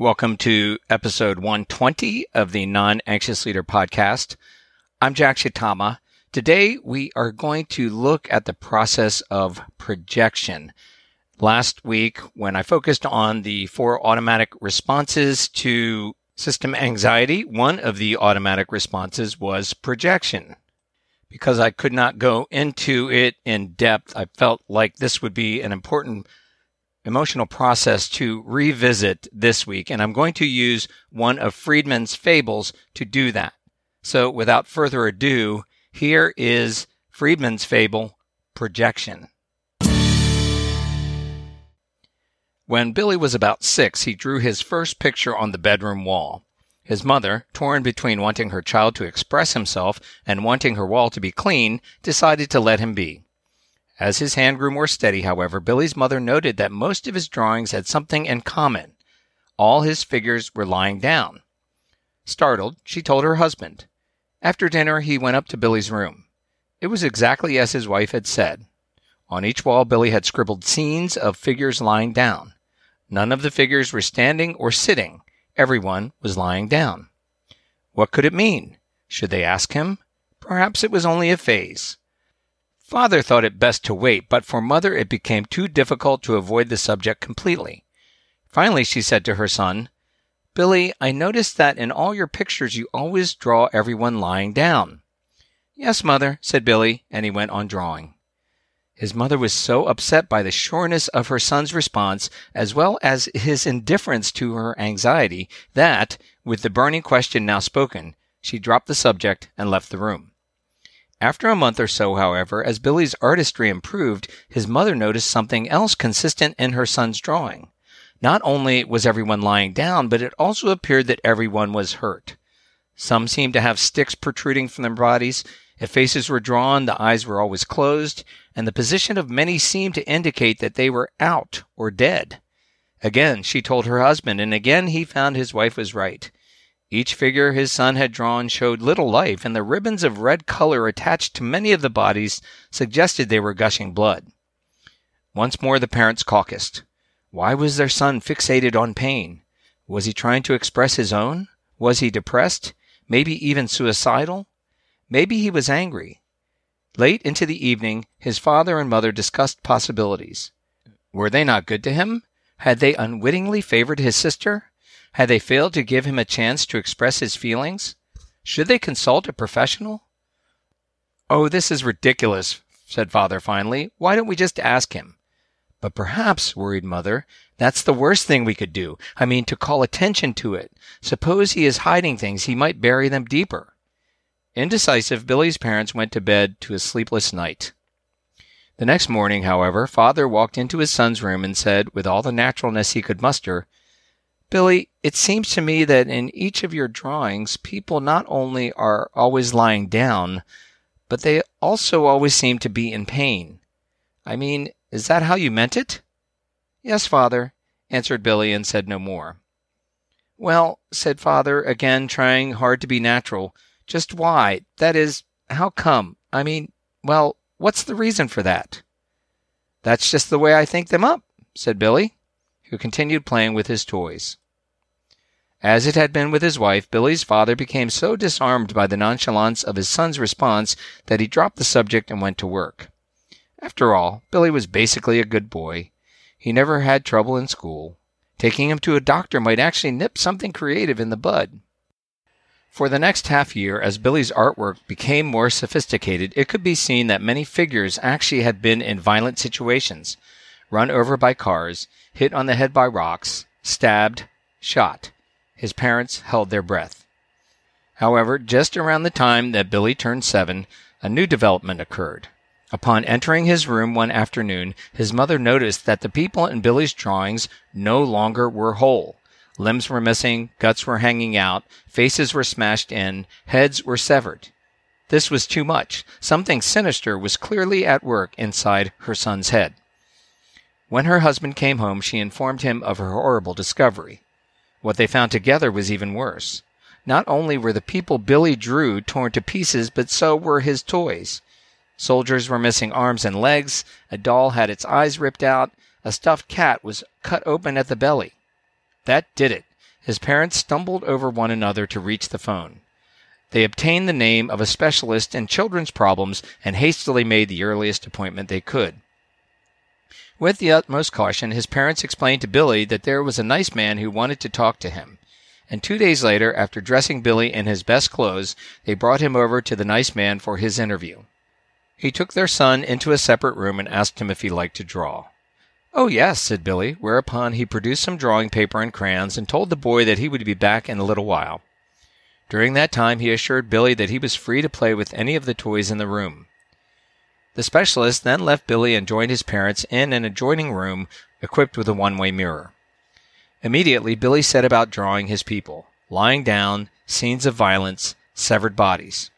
Welcome to episode 120 of the Non Anxious Leader podcast. I'm Jack Shitama. Today we are going to look at the process of projection. Last week, when I focused on the four automatic responses to system anxiety, one of the automatic responses was projection. Because I could not go into it in depth, I felt like this would be an important emotional process to revisit this week, and I'm going to use one of Friedman's fables to do that. So, without further ado, here is Friedman's fable, Projection. When Billy was about six, he drew his first picture on the bedroom wall. His mother, torn between wanting her child to express himself and wanting her wall to be clean, decided to let him be. As his hand grew more steady, however, Billy's mother noted that most of his drawings had something in common. All his figures were lying down. Startled, she told her husband. After dinner, he went up to Billy's room. It was exactly as his wife had said. On each wall, Billy had scribbled scenes of figures lying down. None of the figures were standing or sitting. Everyone was lying down. What could it mean? Should they ask him? Perhaps it was only a phase. Father thought it best to wait, but for Mother it became too difficult to avoid the subject completely. Finally, she said to her son, Billy, I noticed that in all your pictures you always draw everyone lying down. Yes, Mother, said Billy, and he went on drawing. His mother was so upset by the sureness of her son's response, as well as his indifference to her anxiety, that, with the burning question now spoken, she dropped the subject and left the room. After a month or so, however, as Billy's artistry improved, his mother noticed something else consistent in her son's drawing. Not only was everyone lying down, but it also appeared that everyone was hurt. Some seemed to have sticks protruding from their bodies. If faces were drawn, the eyes were always closed, and the position of many seemed to indicate that they were out or dead. Again, she told her husband, and again he found his wife was right. Each figure his son had drawn showed little life, and the ribbons of red color attached to many of the bodies suggested they were gushing blood. Once more the parents caucused. Why was their son fixated on pain? Was he trying to express his own? Was he depressed? Maybe even suicidal? Maybe he was angry. Late into the evening, his father and mother discussed possibilities. Were they not good to him? Had they unwittingly favored his sister? Had they failed to give him a chance to express his feelings? Should they consult a professional? Oh, this is ridiculous, said father finally. Why don't we just ask him? But perhaps, worried mother, that's the worst thing we could do. I mean, to call attention to it. Suppose he is hiding things, he might bury them deeper. Indecisive, Billy's parents went to bed to a sleepless night. The next morning, however, father walked into his son's room and said, with all the naturalness he could muster, Billy, it seems to me that in each of your drawings, people not only are always lying down, but they also always seem to be in pain. I mean, is that how you meant it? Yes, father, answered Billy and said no more. Well, said father, again trying hard to be natural, just why? That is, how come? I mean, well, what's the reason for that? That's just the way I think them up, said Billy, who continued playing with his toys. As it had been with his wife, Billy's father became so disarmed by the nonchalance of his son's response that he dropped the subject and went to work. After all, Billy was basically a good boy. He never had trouble in school. Taking him to a doctor might actually nip something creative in the bud. For the next half year, as Billy's artwork became more sophisticated, it could be seen that many figures actually had been in violent situations run over by cars, hit on the head by rocks, stabbed, shot. His parents held their breath. However, just around the time that Billy turned seven, a new development occurred. Upon entering his room one afternoon, his mother noticed that the people in Billy's drawings no longer were whole. Limbs were missing, guts were hanging out, faces were smashed in, heads were severed. This was too much. Something sinister was clearly at work inside her son's head. When her husband came home, she informed him of her horrible discovery. What they found together was even worse. Not only were the people Billy drew torn to pieces, but so were his toys. Soldiers were missing arms and legs, a doll had its eyes ripped out, a stuffed cat was cut open at the belly. That did it. His parents stumbled over one another to reach the phone. They obtained the name of a specialist in children's problems and hastily made the earliest appointment they could. With the utmost caution, his parents explained to Billy that there was a nice man who wanted to talk to him. And two days later, after dressing Billy in his best clothes, they brought him over to the nice man for his interview. He took their son into a separate room and asked him if he liked to draw. Oh, yes, said Billy, whereupon he produced some drawing paper and crayons and told the boy that he would be back in a little while. During that time, he assured Billy that he was free to play with any of the toys in the room. The specialist then left Billy and joined his parents in an adjoining room equipped with a one way mirror. Immediately, Billy set about drawing his people lying down, scenes of violence, severed bodies.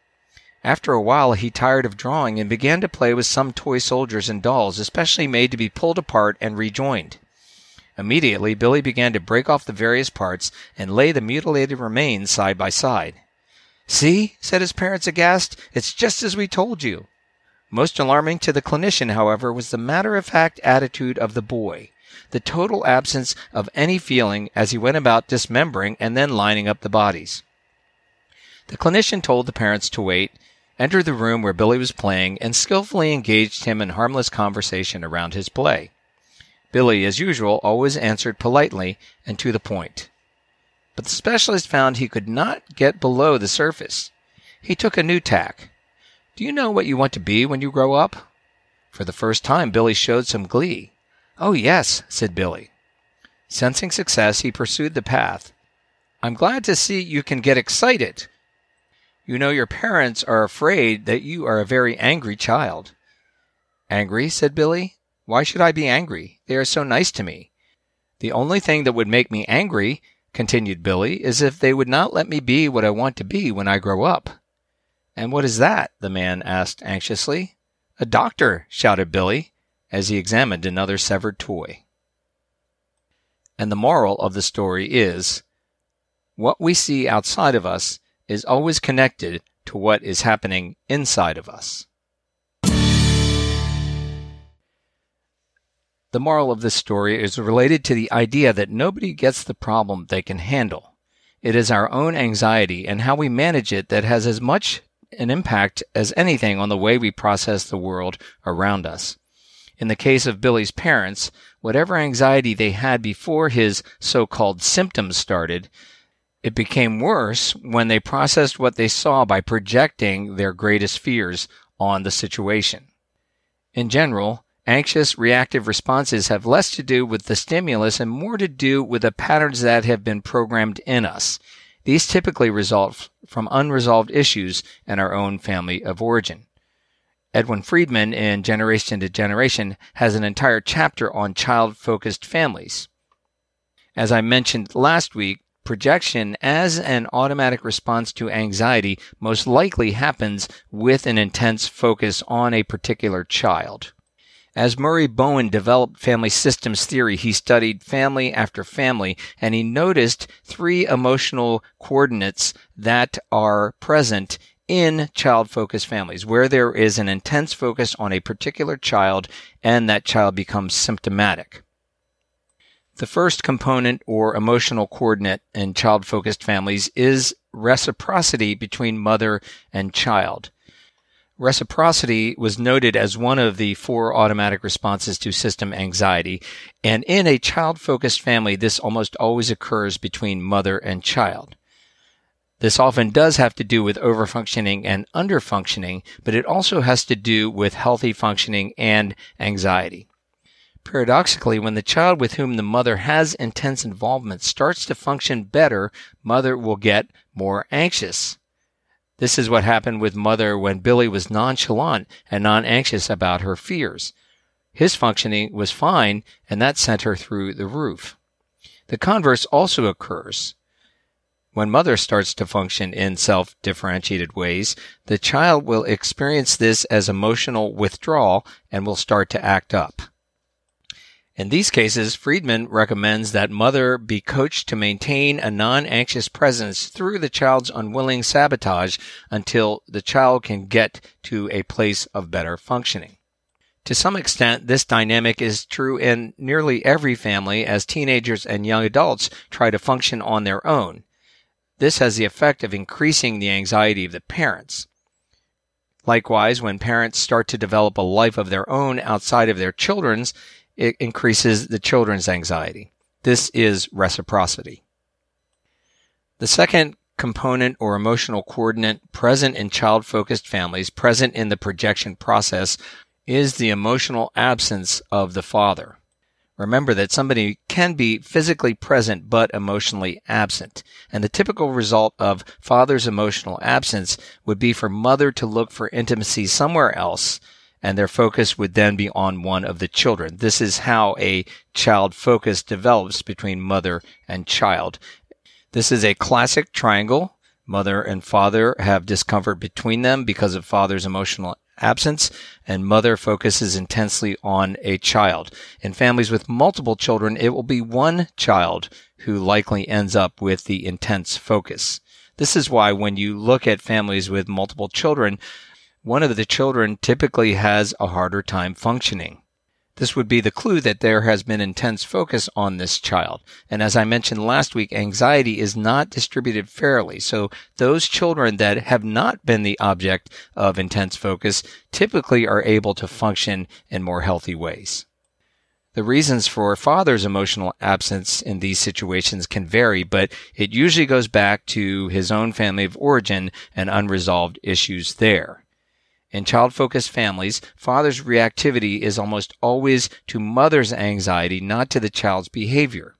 After a while, he tired of drawing and began to play with some toy soldiers and dolls, especially made to be pulled apart and rejoined. Immediately, Billy began to break off the various parts and lay the mutilated remains side by side. See, said his parents aghast, it's just as we told you. Most alarming to the clinician, however, was the matter of fact attitude of the boy, the total absence of any feeling as he went about dismembering and then lining up the bodies. The clinician told the parents to wait entered the room where Billy was playing, and skillfully engaged him in harmless conversation around his play. Billy, as usual, always answered politely and to the point. But the specialist found he could not get below the surface. He took a new tack. Do you know what you want to be when you grow up? For the first time, Billy showed some glee. Oh, yes, said Billy. Sensing success, he pursued the path. I'm glad to see you can get excited. You know your parents are afraid that you are a very angry child. Angry? said Billy. Why should I be angry? They are so nice to me. The only thing that would make me angry, continued Billy, is if they would not let me be what I want to be when I grow up. And what is that? the man asked anxiously. A doctor, shouted Billy, as he examined another severed toy. And the moral of the story is what we see outside of us is always connected to what is happening inside of us. The moral of this story is related to the idea that nobody gets the problem they can handle. It is our own anxiety and how we manage it that has as much an impact as anything on the way we process the world around us. In the case of Billy's parents, whatever anxiety they had before his so called symptoms started it became worse when they processed what they saw by projecting their greatest fears on the situation. In general, anxious reactive responses have less to do with the stimulus and more to do with the patterns that have been programmed in us. These typically result from unresolved issues in our own family of origin. Edwin Friedman in Generation to Generation has an entire chapter on child focused families. As I mentioned last week, projection as an automatic response to anxiety most likely happens with an intense focus on a particular child. As Murray Bowen developed family systems theory, he studied family after family and he noticed three emotional coordinates that are present in child focused families where there is an intense focus on a particular child and that child becomes symptomatic. The first component or emotional coordinate in child focused families is reciprocity between mother and child. Reciprocity was noted as one of the four automatic responses to system anxiety. And in a child focused family, this almost always occurs between mother and child. This often does have to do with overfunctioning and underfunctioning, but it also has to do with healthy functioning and anxiety. Paradoxically, when the child with whom the mother has intense involvement starts to function better, mother will get more anxious. This is what happened with mother when Billy was nonchalant and non anxious about her fears. His functioning was fine, and that sent her through the roof. The converse also occurs. When mother starts to function in self differentiated ways, the child will experience this as emotional withdrawal and will start to act up. In these cases, Friedman recommends that mother be coached to maintain a non-anxious presence through the child's unwilling sabotage until the child can get to a place of better functioning. To some extent, this dynamic is true in nearly every family as teenagers and young adults try to function on their own. This has the effect of increasing the anxiety of the parents. Likewise, when parents start to develop a life of their own outside of their children's, it increases the children's anxiety. This is reciprocity. The second component or emotional coordinate present in child focused families, present in the projection process, is the emotional absence of the father. Remember that somebody can be physically present but emotionally absent. And the typical result of father's emotional absence would be for mother to look for intimacy somewhere else and their focus would then be on one of the children. This is how a child focus develops between mother and child. This is a classic triangle. Mother and father have discomfort between them because of father's emotional absence, and mother focuses intensely on a child. In families with multiple children, it will be one child who likely ends up with the intense focus. This is why when you look at families with multiple children, one of the children typically has a harder time functioning. This would be the clue that there has been intense focus on this child. And as I mentioned last week, anxiety is not distributed fairly. So those children that have not been the object of intense focus typically are able to function in more healthy ways. The reasons for father's emotional absence in these situations can vary, but it usually goes back to his own family of origin and unresolved issues there. In child focused families, father's reactivity is almost always to mother's anxiety, not to the child's behavior.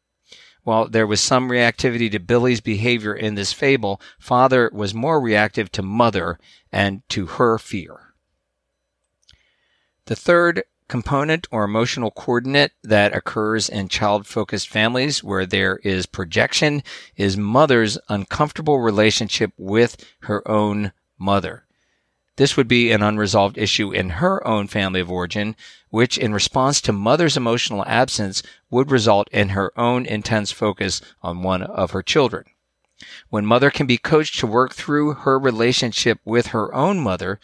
While there was some reactivity to Billy's behavior in this fable, father was more reactive to mother and to her fear. The third component or emotional coordinate that occurs in child focused families where there is projection is mother's uncomfortable relationship with her own mother. This would be an unresolved issue in her own family of origin, which in response to mother's emotional absence would result in her own intense focus on one of her children. When mother can be coached to work through her relationship with her own mother,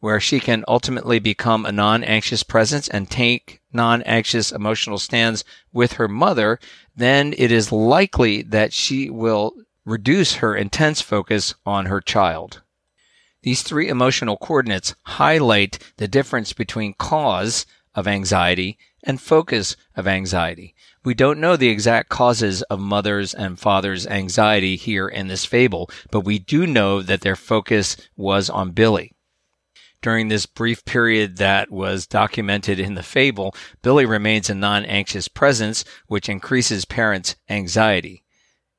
where she can ultimately become a non-anxious presence and take non-anxious emotional stands with her mother, then it is likely that she will reduce her intense focus on her child. These three emotional coordinates highlight the difference between cause of anxiety and focus of anxiety. We don't know the exact causes of mother's and father's anxiety here in this fable, but we do know that their focus was on Billy. During this brief period that was documented in the fable, Billy remains a non-anxious presence, which increases parents' anxiety.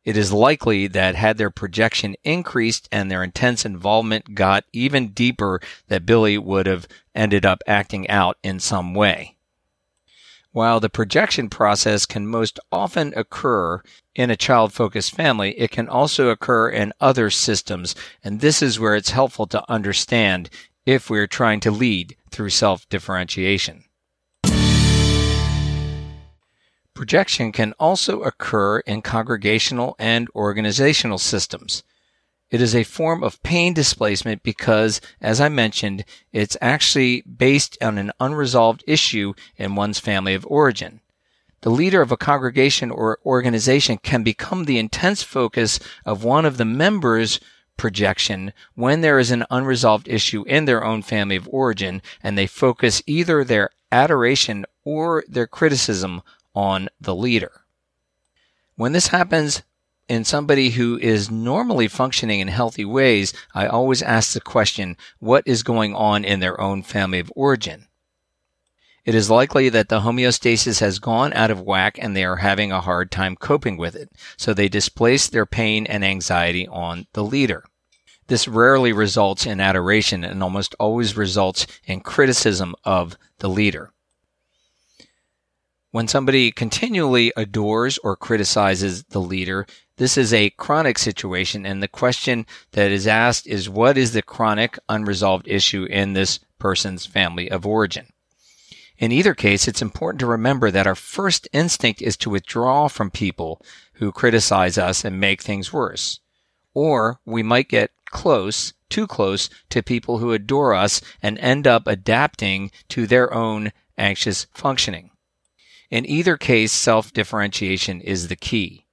It is likely that had their projection increased and their intense involvement got even deeper, that Billy would have ended up acting out in some way. While the projection process can most often occur in a child focused family, it can also occur in other systems, and this is where it's helpful to understand if we're trying to lead through self differentiation. Projection can also occur in congregational and organizational systems. It is a form of pain displacement because, as I mentioned, it's actually based on an unresolved issue in one's family of origin. The leader of a congregation or organization can become the intense focus of one of the members' projection when there is an unresolved issue in their own family of origin and they focus either their adoration or their criticism on the leader. When this happens in somebody who is normally functioning in healthy ways, I always ask the question, what is going on in their own family of origin? It is likely that the homeostasis has gone out of whack and they are having a hard time coping with it. So they displace their pain and anxiety on the leader. This rarely results in adoration and almost always results in criticism of the leader. When somebody continually adores or criticizes the leader, this is a chronic situation, and the question that is asked is what is the chronic unresolved issue in this person's family of origin? In either case, it's important to remember that our first instinct is to withdraw from people who criticize us and make things worse. Or we might get close, too close, to people who adore us and end up adapting to their own anxious functioning. In either case, self differentiation is the key.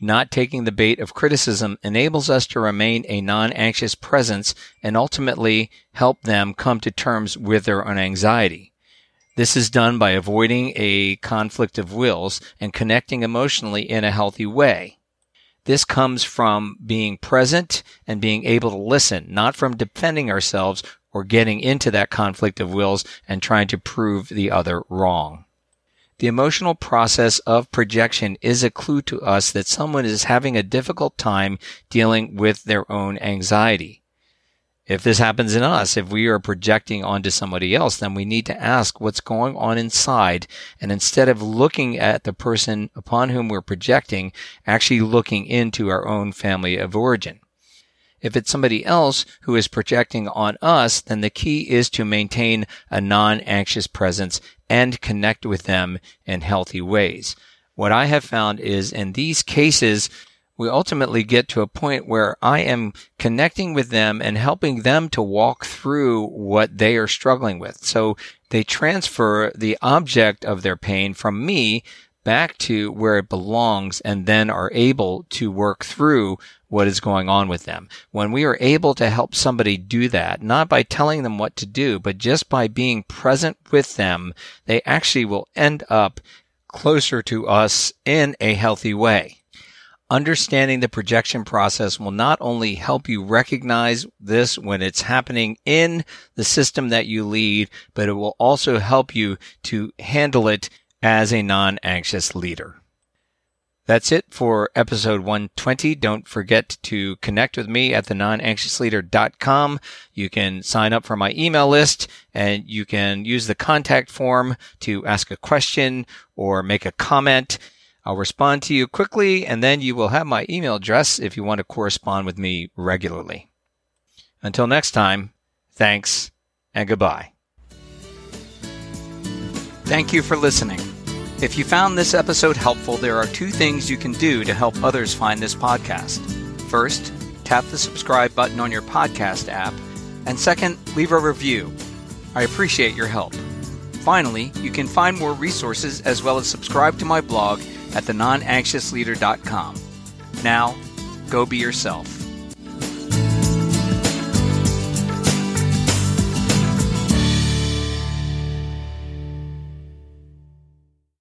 Not taking the bait of criticism enables us to remain a non anxious presence and ultimately help them come to terms with their own anxiety. This is done by avoiding a conflict of wills and connecting emotionally in a healthy way. This comes from being present and being able to listen, not from defending ourselves or getting into that conflict of wills and trying to prove the other wrong. The emotional process of projection is a clue to us that someone is having a difficult time dealing with their own anxiety. If this happens in us, if we are projecting onto somebody else, then we need to ask what's going on inside. And instead of looking at the person upon whom we're projecting, actually looking into our own family of origin. If it's somebody else who is projecting on us, then the key is to maintain a non-anxious presence and connect with them in healthy ways. What I have found is in these cases, we ultimately get to a point where I am connecting with them and helping them to walk through what they are struggling with. So they transfer the object of their pain from me back to where it belongs and then are able to work through what is going on with them. When we are able to help somebody do that, not by telling them what to do, but just by being present with them, they actually will end up closer to us in a healthy way. Understanding the projection process will not only help you recognize this when it's happening in the system that you lead, but it will also help you to handle it as a non anxious leader. That's it for episode 120. Don't forget to connect with me at the nonanxiousleader.com. You can sign up for my email list and you can use the contact form to ask a question or make a comment. I'll respond to you quickly and then you will have my email address if you want to correspond with me regularly. Until next time, thanks and goodbye. Thank you for listening. If you found this episode helpful, there are two things you can do to help others find this podcast. First, tap the subscribe button on your podcast app, and second, leave a review. I appreciate your help. Finally, you can find more resources as well as subscribe to my blog at thenonanxiousleader.com. Now, go be yourself.